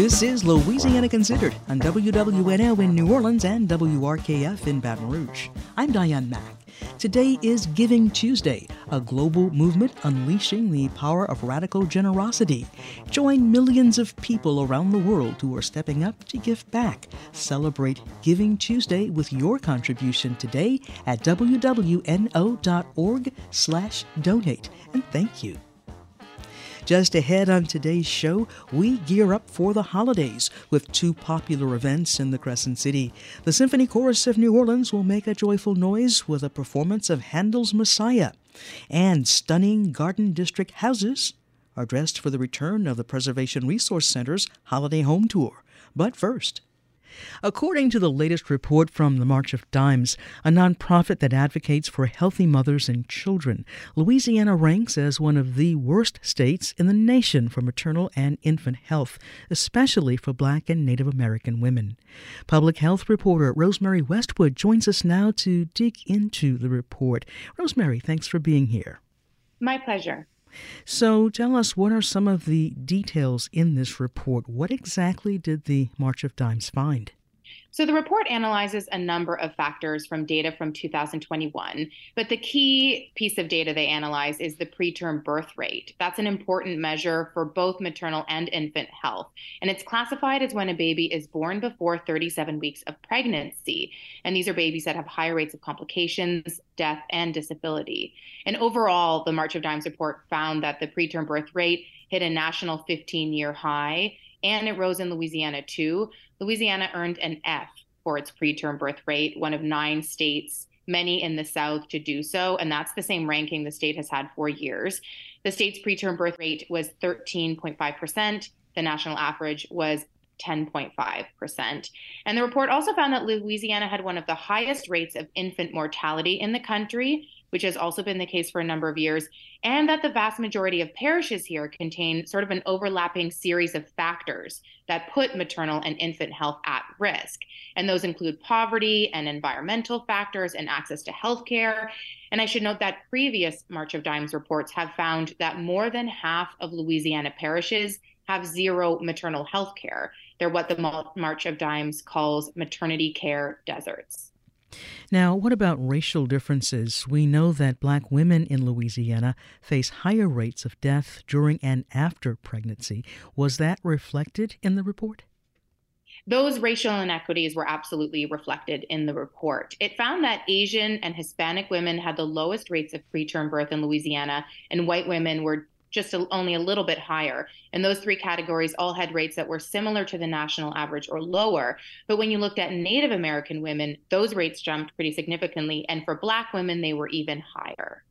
This is Louisiana Considered on WWNO in New Orleans and WRKF in Baton Rouge. I'm Diane Mack. Today is Giving Tuesday, a global movement unleashing the power of radical generosity. Join millions of people around the world who are stepping up to give back. Celebrate Giving Tuesday with your contribution today at wwno.org/donate. And thank you. Just ahead on today's show, we gear up for the holidays with two popular events in the Crescent City. The Symphony Chorus of New Orleans will make a joyful noise with a performance of Handel's Messiah. And stunning Garden District houses are dressed for the return of the Preservation Resource Center's holiday home tour. But first, According to the latest report from the March of Dimes, a nonprofit that advocates for healthy mothers and children, Louisiana ranks as one of the worst states in the nation for maternal and infant health, especially for black and Native American women. Public health reporter Rosemary Westwood joins us now to dig into the report. Rosemary, thanks for being here. My pleasure. So tell us what are some of the details in this report? What exactly did the March of Dimes find? So the report analyzes a number of factors from data from 2021, but the key piece of data they analyze is the preterm birth rate. That's an important measure for both maternal and infant health, and it's classified as when a baby is born before 37 weeks of pregnancy. And these are babies that have higher rates of complications, death, and disability. And overall, the March of Dimes report found that the preterm birth rate hit a national 15 year high and it rose in Louisiana too. Louisiana earned an F for its preterm birth rate, one of nine states, many in the South, to do so. And that's the same ranking the state has had for years. The state's preterm birth rate was 13.5%. The national average was 10.5%. And the report also found that Louisiana had one of the highest rates of infant mortality in the country, which has also been the case for a number of years, and that the vast majority of parishes here contain sort of an overlapping series of factors that put maternal and infant health at risk. And those include poverty and environmental factors and access to health care. And I should note that previous March of Dimes reports have found that more than half of Louisiana parishes have zero maternal health care. They're what the March of Dimes calls maternity care deserts. Now, what about racial differences? We know that black women in Louisiana face higher rates of death during and after pregnancy. Was that reflected in the report? Those racial inequities were absolutely reflected in the report. It found that Asian and Hispanic women had the lowest rates of preterm birth in Louisiana, and white women were just a, only a little bit higher. And those three categories all had rates that were similar to the national average or lower. But when you looked at Native American women, those rates jumped pretty significantly. And for Black women, they were even higher.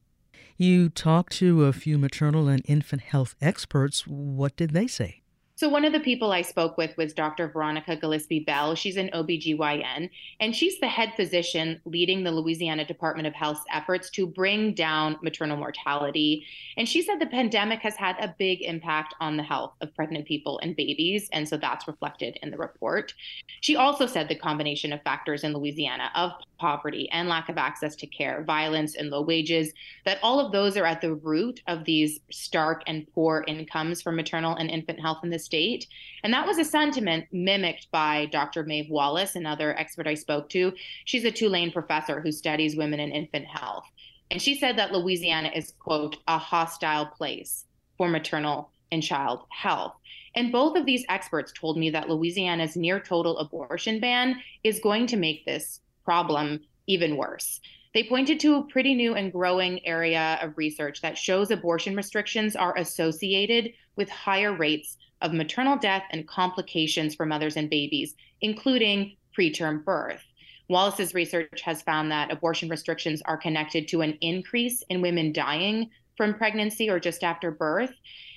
You talked to a few maternal and infant health experts. What did they say? So one of the people I spoke with was Dr. Veronica Gillespie Bell. She's an OBGYN, and she's the head physician leading the Louisiana Department of Health's efforts to bring down maternal mortality. And she said the pandemic has had a big impact on the health of pregnant people and babies, and so that's reflected in the report. She also said the combination of factors in Louisiana of poverty and lack of access to care, violence and low wages, that all of those are at the root of these stark and poor incomes for maternal and infant health in this state. And that was a sentiment mimicked by Dr. Maeve Wallace, another expert I spoke to. She's a Tulane professor who studies women and infant health. And she said that Louisiana is, quote, a hostile place for maternal and child health. And both of these experts told me that Louisiana's near total abortion ban is going to make this problem even worse. They pointed to a pretty new and growing area of research that shows abortion restrictions are associated with higher rates of maternal death and complications for mothers and babies, including preterm birth. Wallace's research has found that abortion restrictions are connected to an increase in women dying from pregnancy or just after birth.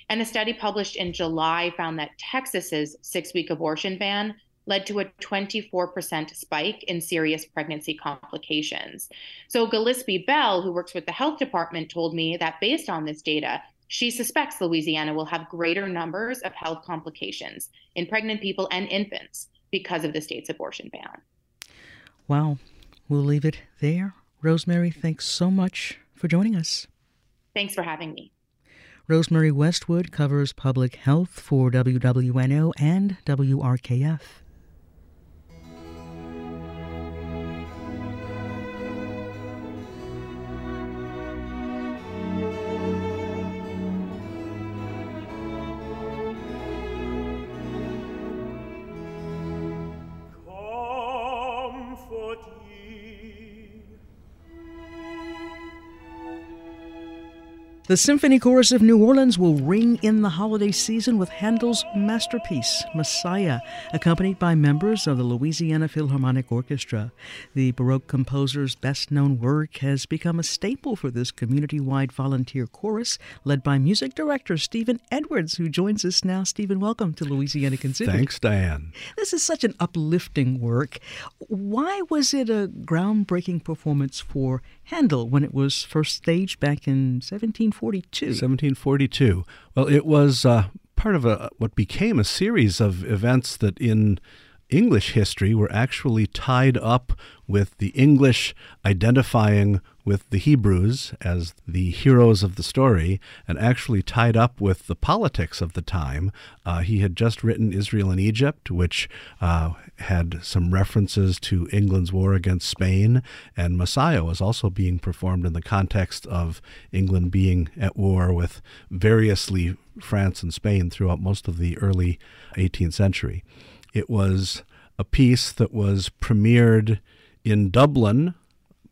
And a study published in July found that Texas's six week abortion ban led to a 24% spike in serious pregnancy complications. So, Gillespie Bell, who works with the health department, told me that based on this data, she suspects Louisiana will have greater numbers of health complications in pregnant people and infants because of the state's abortion ban. Wow. We'll leave it there. Rosemary, thanks so much for joining us. Thanks for having me. Rosemary Westwood covers public health for WWNO and WRKF. The Symphony Chorus of New Orleans will ring in the holiday season with Handel's masterpiece, Messiah, accompanied by members of the Louisiana Philharmonic Orchestra. The Baroque composer's best known work has become a staple for this community wide volunteer chorus, led by music director Stephen Edwards, who joins us now. Stephen, welcome to Louisiana Considered. Thanks, Diane. This is such an uplifting work. Why was it a groundbreaking performance for Handel when it was first staged back in 1742. 1742. Well, it was uh, part of a what became a series of events that in English history were actually tied up with the English identifying with the Hebrews as the heroes of the story and actually tied up with the politics of the time. Uh, he had just written Israel and Egypt, which uh, had some references to England's war against Spain, and Messiah was also being performed in the context of England being at war with variously France and Spain throughout most of the early 18th century. It was a piece that was premiered in Dublin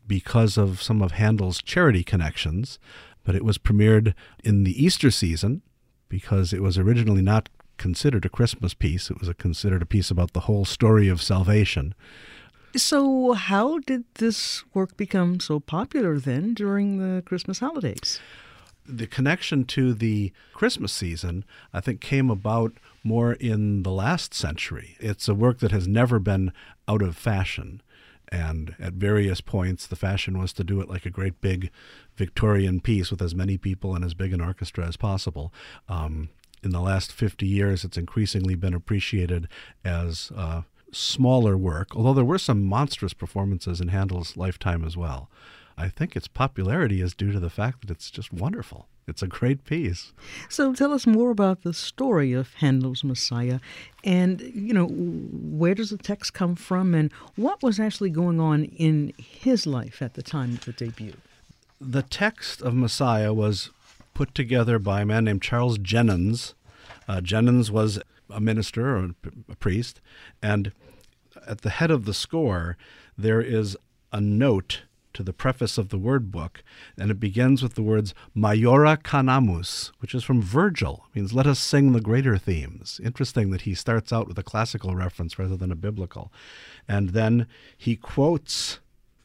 because of some of Handel's charity connections, but it was premiered in the Easter season because it was originally not considered a Christmas piece. It was a, considered a piece about the whole story of salvation. So, how did this work become so popular then during the Christmas holidays? The connection to the Christmas season, I think, came about more in the last century. It's a work that has never been out of fashion. And at various points, the fashion was to do it like a great big Victorian piece with as many people and as big an orchestra as possible. Um, in the last 50 years, it's increasingly been appreciated as uh, smaller work, although there were some monstrous performances in Handel's lifetime as well. I think its popularity is due to the fact that it's just wonderful. It's a great piece. So tell us more about the story of Handel's Messiah and, you know, where does the text come from and what was actually going on in his life at the time of the debut? The text of Messiah was put together by a man named Charles Jennens. Uh, Jennens was a minister or a priest, and at the head of the score, there is a note to the preface of the word book, and it begins with the words Maiora canamus, which is from Virgil. It means let us sing the greater themes. Interesting that he starts out with a classical reference rather than a biblical. And then he quotes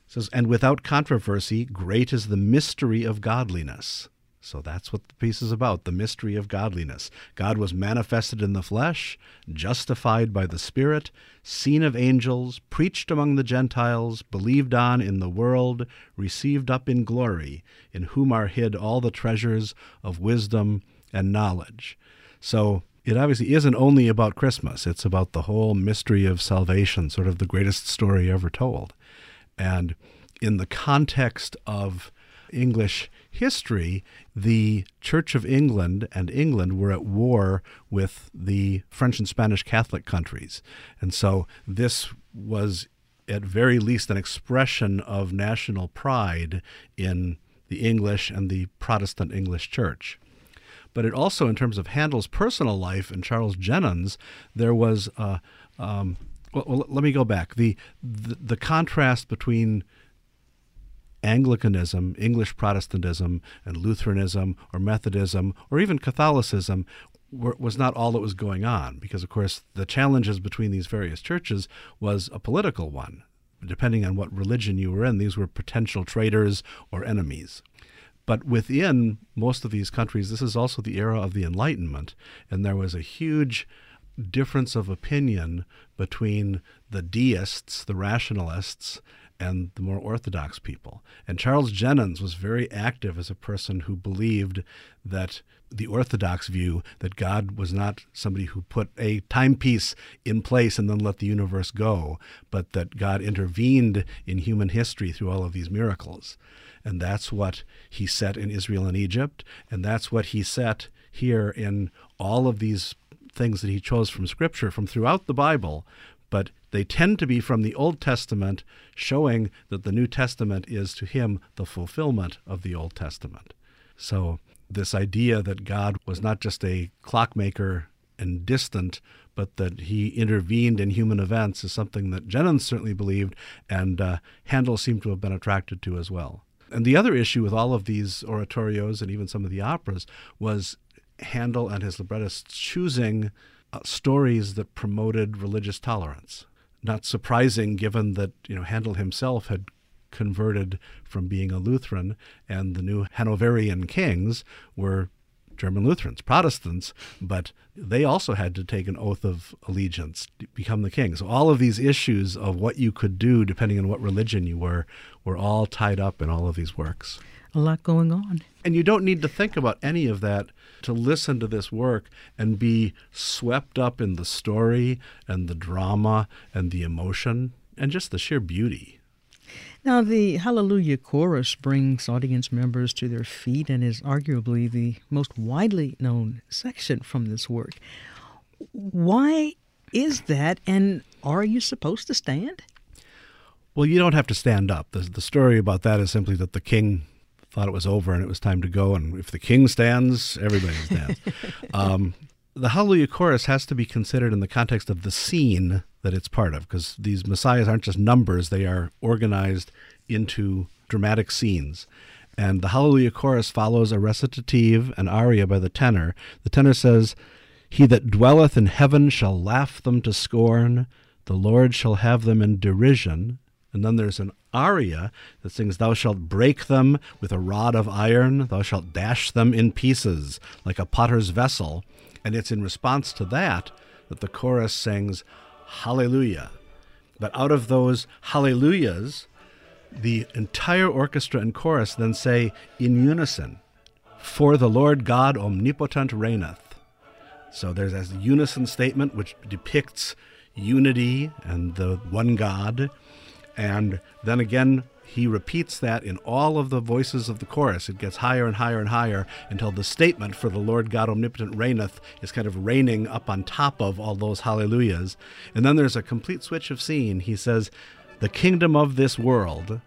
says, and without controversy, great is the mystery of godliness. So that's what the piece is about the mystery of godliness. God was manifested in the flesh, justified by the Spirit, seen of angels, preached among the Gentiles, believed on in the world, received up in glory, in whom are hid all the treasures of wisdom and knowledge. So it obviously isn't only about Christmas, it's about the whole mystery of salvation, sort of the greatest story ever told. And in the context of English history, the Church of England and England were at war with the French and Spanish Catholic countries. And so this was, at very least, an expression of national pride in the English and the Protestant English Church. But it also, in terms of Handel's personal life and Charles Jennens, there was. Uh, um, well, let me go back. The, the, the contrast between Anglicanism, English Protestantism, and Lutheranism or Methodism or even Catholicism were, was not all that was going on, because of course the challenges between these various churches was a political one. Depending on what religion you were in, these were potential traitors or enemies. But within most of these countries, this is also the era of the Enlightenment, and there was a huge difference of opinion between the deists, the rationalists, and the more orthodox people. And Charles Jennens was very active as a person who believed that the orthodox view that God was not somebody who put a timepiece in place and then let the universe go, but that God intervened in human history through all of these miracles. And that's what he set in Israel and Egypt, and that's what he set here in all of these things that he chose from Scripture, from throughout the Bible, but they tend to be from the Old Testament, showing that the New Testament is to him the fulfillment of the Old Testament. So, this idea that God was not just a clockmaker and distant, but that he intervened in human events is something that Jennens certainly believed, and uh, Handel seemed to have been attracted to as well. And the other issue with all of these oratorios and even some of the operas was Handel and his librettists choosing uh, stories that promoted religious tolerance. Not surprising, given that you know Handel himself had converted from being a Lutheran, and the new Hanoverian kings were German Lutherans, Protestants, but they also had to take an oath of allegiance become the king. So all of these issues of what you could do, depending on what religion you were, were all tied up in all of these works. A lot going on. And you don't need to think about any of that to listen to this work and be swept up in the story and the drama and the emotion and just the sheer beauty. Now, the Hallelujah Chorus brings audience members to their feet and is arguably the most widely known section from this work. Why is that, and are you supposed to stand? Well, you don't have to stand up. The, the story about that is simply that the king thought it was over and it was time to go. And if the king stands, everybody stands. um, the Hallelujah Chorus has to be considered in the context of the scene that it's part of, because these messiahs aren't just numbers, they are organized into dramatic scenes. And the Hallelujah Chorus follows a recitative, an aria by the tenor. The tenor says, He that dwelleth in heaven shall laugh them to scorn, the Lord shall have them in derision. And then there's an aria that sings, Thou shalt break them with a rod of iron, thou shalt dash them in pieces like a potter's vessel. And it's in response to that that the chorus sings, Hallelujah. But out of those hallelujahs, the entire orchestra and chorus then say in unison, For the Lord God omnipotent reigneth. So there's a unison statement which depicts unity and the one God. And then again, he repeats that in all of the voices of the chorus. It gets higher and higher and higher until the statement for the Lord God omnipotent reigneth is kind of reigning up on top of all those hallelujahs. And then there's a complete switch of scene. He says, The kingdom of this world,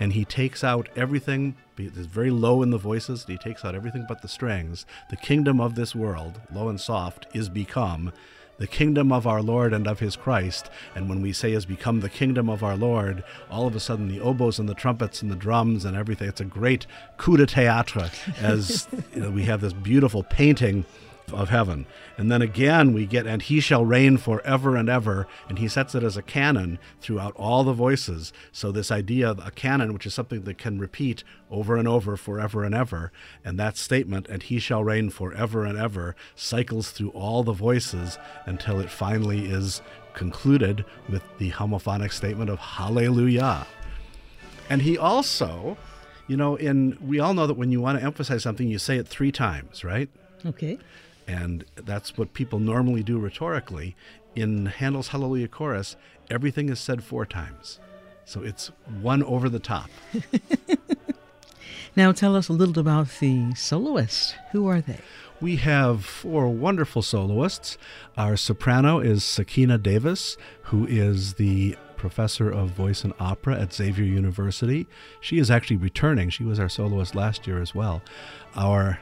and he takes out everything. It's very low in the voices. He takes out everything but the strings. The kingdom of this world, low and soft, is become the kingdom of our Lord and of his Christ. And when we say has become the kingdom of our Lord, all of a sudden the oboes and the trumpets and the drums and everything, it's a great coup de théâtre as you know, we have this beautiful painting of heaven. And then again we get, and he shall reign forever and ever. And he sets it as a canon throughout all the voices. So this idea of a canon, which is something that can repeat over and over forever and ever, and that statement, and he shall reign forever and ever, cycles through all the voices until it finally is concluded with the homophonic statement of Hallelujah. And he also, you know, in we all know that when you want to emphasize something, you say it three times, right? Okay. And that's what people normally do rhetorically. In Handel's Hallelujah Chorus, everything is said four times. So it's one over the top. now tell us a little about the soloists. Who are they? We have four wonderful soloists. Our soprano is Sakina Davis, who is the professor of voice and opera at Xavier University. She is actually returning. She was our soloist last year as well. Our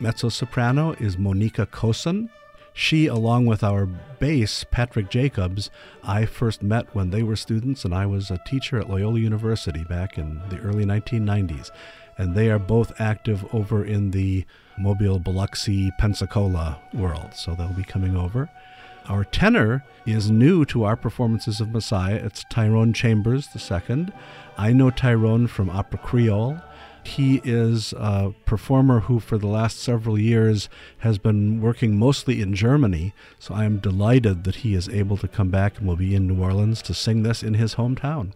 mezzo soprano is Monika Kosen. She, along with our bass, Patrick Jacobs, I first met when they were students and I was a teacher at Loyola University back in the early 1990s. And they are both active over in the Mobile, Biloxi, Pensacola world, so they'll be coming over. Our tenor is new to our performances of Messiah. It's Tyrone Chambers II. I know Tyrone from Opera Creole. He is a performer who, for the last several years, has been working mostly in Germany. So I am delighted that he is able to come back and will be in New Orleans to sing this in his hometown.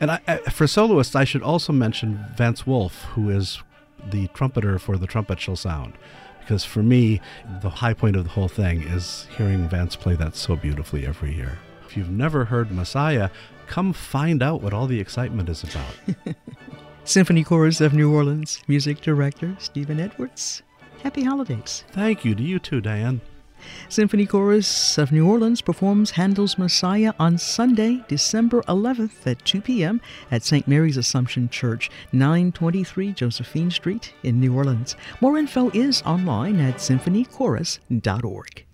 And I, I, for soloists, I should also mention Vance Wolf, who is the trumpeter for The Trumpet Shall Sound. Because for me, the high point of the whole thing is hearing Vance play that so beautifully every year. If you've never heard Messiah, come find out what all the excitement is about. Symphony Chorus of New Orleans, music director Stephen Edwards. Happy holidays. Thank you to you too, Diane. Symphony Chorus of New Orleans performs Handel's Messiah on Sunday, December 11th at 2 p.m. at St. Mary's Assumption Church, 923 Josephine Street in New Orleans. More info is online at symphonychorus.org.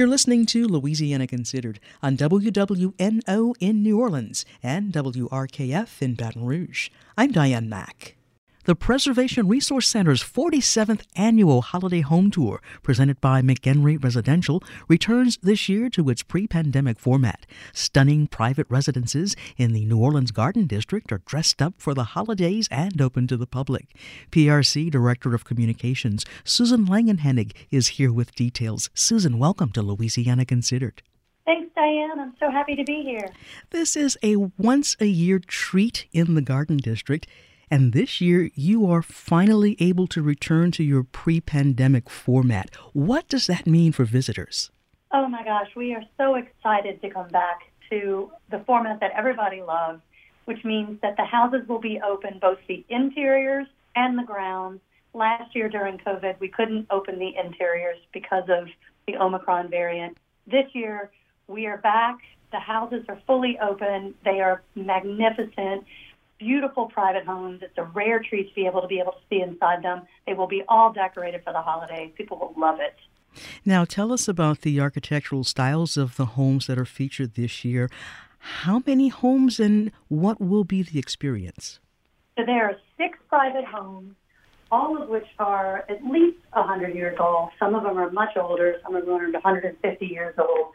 You're listening to Louisiana Considered on WWNO in New Orleans and WRKF in Baton Rouge. I'm Diane Mack. The Preservation Resource Center's 47th annual holiday home tour, presented by McHenry Residential, returns this year to its pre pandemic format. Stunning private residences in the New Orleans Garden District are dressed up for the holidays and open to the public. PRC Director of Communications Susan Langenhennig is here with details. Susan, welcome to Louisiana Considered. Thanks, Diane. I'm so happy to be here. This is a once a year treat in the Garden District. And this year, you are finally able to return to your pre pandemic format. What does that mean for visitors? Oh my gosh, we are so excited to come back to the format that everybody loves, which means that the houses will be open, both the interiors and the grounds. Last year during COVID, we couldn't open the interiors because of the Omicron variant. This year, we are back. The houses are fully open. They are magnificent beautiful private homes. It's a rare treat to be able to be able to see inside them. They will be all decorated for the holidays. People will love it. Now, tell us about the architectural styles of the homes that are featured this year. How many homes and what will be the experience? So there are six private homes, all of which are at least 100 years old. Some of them are much older, some of them are 150 years old.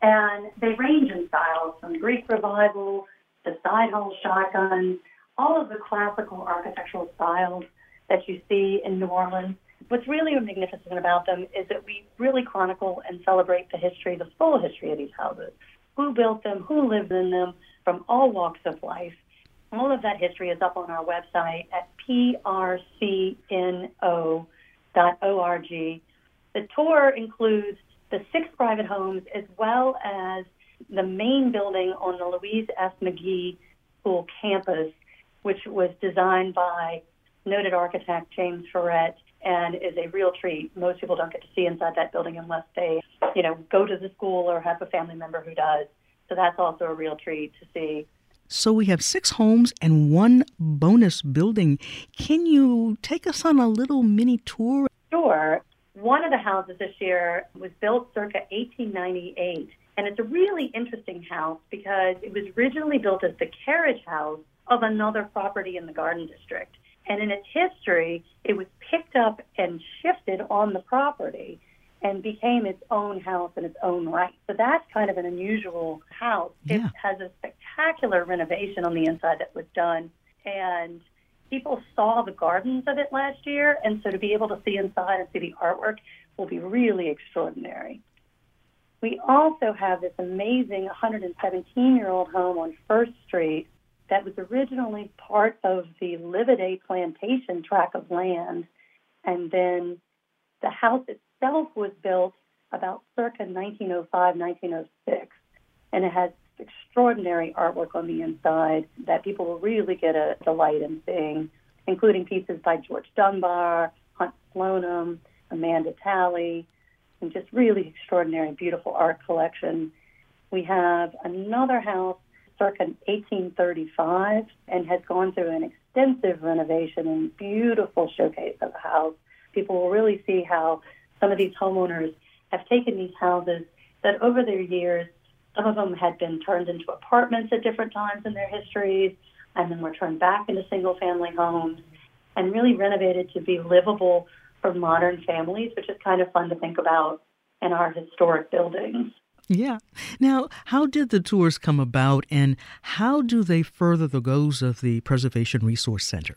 And they range in styles from Greek revival the side hall shotgun, all of the classical architectural styles that you see in New Orleans. What's really magnificent about them is that we really chronicle and celebrate the history, the full history of these houses. Who built them, who lived in them from all walks of life. All of that history is up on our website at prcno.org. The tour includes the six private homes as well as the main building on the Louise S. McGehee School campus, which was designed by noted architect James Freret and is a real treat. Most people don't get to see inside that building unless they, you know, go to the school or have a family member who does. So that's also a real treat to see. So we have six homes and one bonus building. Can you take us on a little mini tour? Sure. One of the houses this year was built circa 1898 and it's a really interesting house because it was originally built as the carriage house of another property in the Garden District. And in its history, it was picked up and shifted on the property and became its own house in its own right. So that's kind of an unusual house. Yeah. It has a spectacular renovation on the inside that was done. And people saw the gardens of it last year. And so to be able to see inside and see the artwork will be really extraordinary. We also have this amazing 117 year old home on First Street that was originally part of the Livaudais plantation tract of land. And then the house itself was built about circa 1905, 1906. And it has extraordinary artwork on the inside that people will really get a delight in seeing, including pieces by George Dunbar, Hunt Slonem, Amanda Talley, and just really extraordinary, beautiful art collection. We have another house circa 1835 and has gone through an extensive renovation and beautiful showcase of the house. People will really see how some of these homeowners have taken these houses that over their years, some of them had been turned into apartments at different times in their histories and then were turned back into single family homes and really renovated to be livable for modern families, which is kind of fun to think about in our historic buildings. Yeah. Now, how did the tours come about and how do they further the goals of the Preservation Resource Center?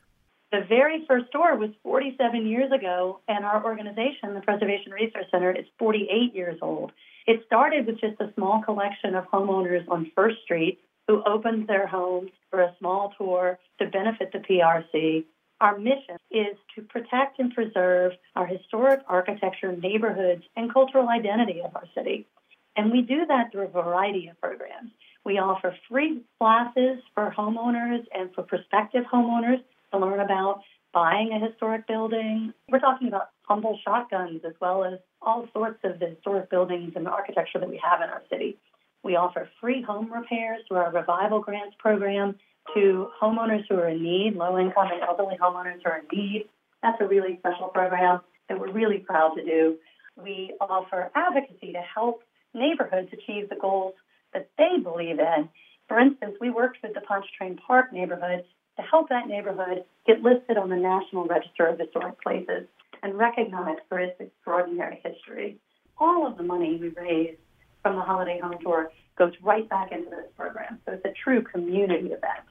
The very first tour was 47 years ago, and our organization, the Preservation Resource Center, is 48 years old. It started with just a small collection of homeowners on First Street who opened their homes for a small tour to benefit the PRC. Our mission is to protect and preserve our historic architecture, neighborhoods, and cultural identity of our city. And we do that through a variety of programs. We offer free classes for homeowners and for prospective homeowners to learn about buying a historic building. We're talking about humble shotguns as well as all sorts of the historic buildings and architecture that we have in our city. We offer free home repairs through our Revival Grants program to homeowners who are in need, low income and elderly homeowners who are in need. That's a really special program that we're really proud to do. We offer advocacy to help neighborhoods achieve the goals that they believe in. For instance, we worked with the Pontchartrain Park neighborhood to help that neighborhood get listed on the National Register of Historic Places and recognized for its extraordinary history. All of the money we raise from the Holiday Home Tour goes right back into this program. So it's a true community event.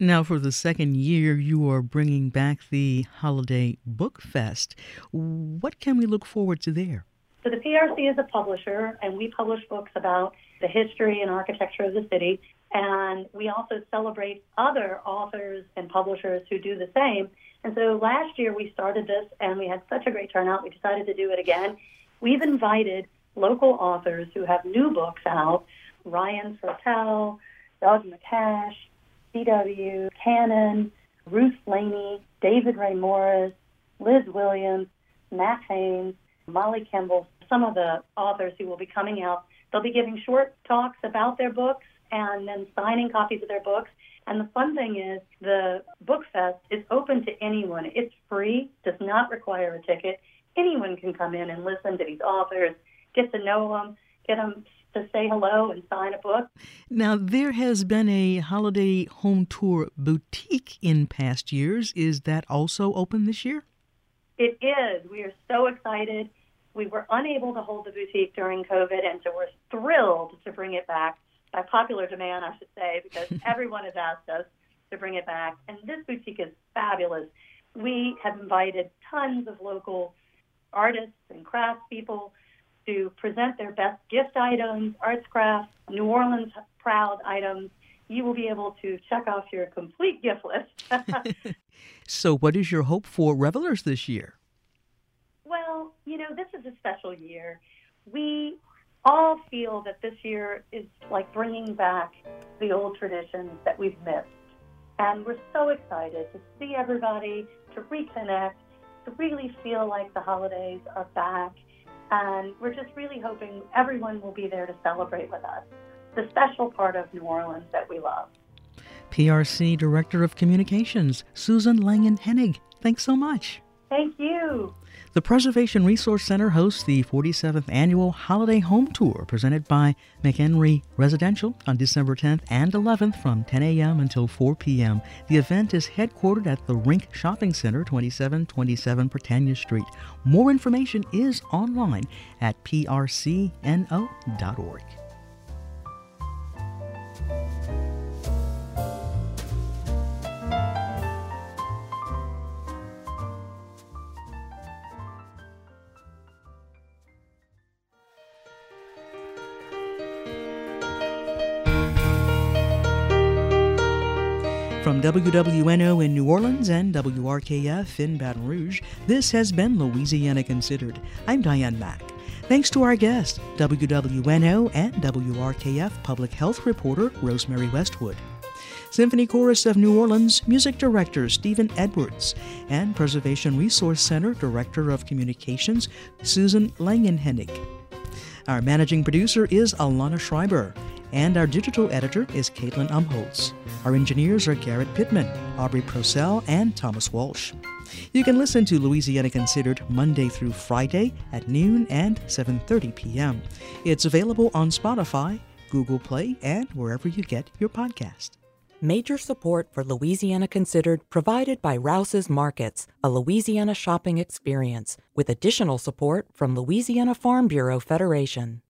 Now, for the second year, you are bringing back the Holiday Book Fest. What can we look forward to there? So, the PRC is a publisher, and we publish books about the history and architecture of the city. And we also celebrate other authors and publishers who do the same. And so last year we started this and we had such a great turnout, we decided to do it again. We've invited local authors who have new books out Ryan Sertel, Doug MacCash, C.W. Cannon, Ruth Laney, David Ray Morris, Liz Williams, Matt Haynes, Molly Kimball, some of the authors who will be coming out. They'll be giving short talks about their books and then signing copies of their books. And the fun thing is, the Book Fest is open to anyone. It's free, does not require a ticket. Anyone can come in and listen to these authors, get to know them, get them to say hello and sign a book. Now, there has been a holiday home tour boutique in past years. Is that also open this year? It is. We are so excited. We were unable to hold the boutique during COVID, and so we're thrilled to bring it back by popular demand, I should say, because everyone has asked us to bring it back. And this boutique is fabulous. We have invited tons of local artists and craftspeople to present their best gift items, arts crafts, New Orleans proud items. You will be able to check off your complete gift list. so, what is your hope for revelers this year? Well, you know, this is a special year. We all feel that this year is like bringing back the old traditions that we've missed. And we're so excited to see everybody, to reconnect, to really feel like the holidays are back. And we're just really hoping everyone will be there to celebrate with us. The special part of New Orleans that we love. PRC Director of Communications, Susan Langenhennig. Thanks so much. Thank you. The Preservation Resource Center hosts the 47th annual Holiday Home Tour presented by McHenry Residential on December 10th and 11th from 10 a.m. until 4 p.m. The event is headquartered at the Rink Shopping Center, 2727 Prytania Street. More information is online at prcno.org. WWNO in New Orleans and WRKF in Baton Rouge, this has been Louisiana Considered. I'm Diane Mack. Thanks to our guest, WWNO and WRKF Public Health reporter Rosemary Westwood. Symphony Chorus of New Orleans Music Director Stephen Edwards, and Preservation Resource Center Director of Communications Susan Langenhennig. Our managing producer is Alana Schreiber, and our digital editor is Caitlin Umholtz. Our engineers are Garrett Pittman, Aubrey Procell, and Thomas Walsh. You can listen to Louisiana Considered Monday through Friday at noon and 7:30 p.m. It's available on Spotify, Google Play, and wherever you get your podcast. Major support for Louisiana Considered provided by Rouse's Markets, a Louisiana shopping experience, with additional support from Louisiana Farm Bureau Federation.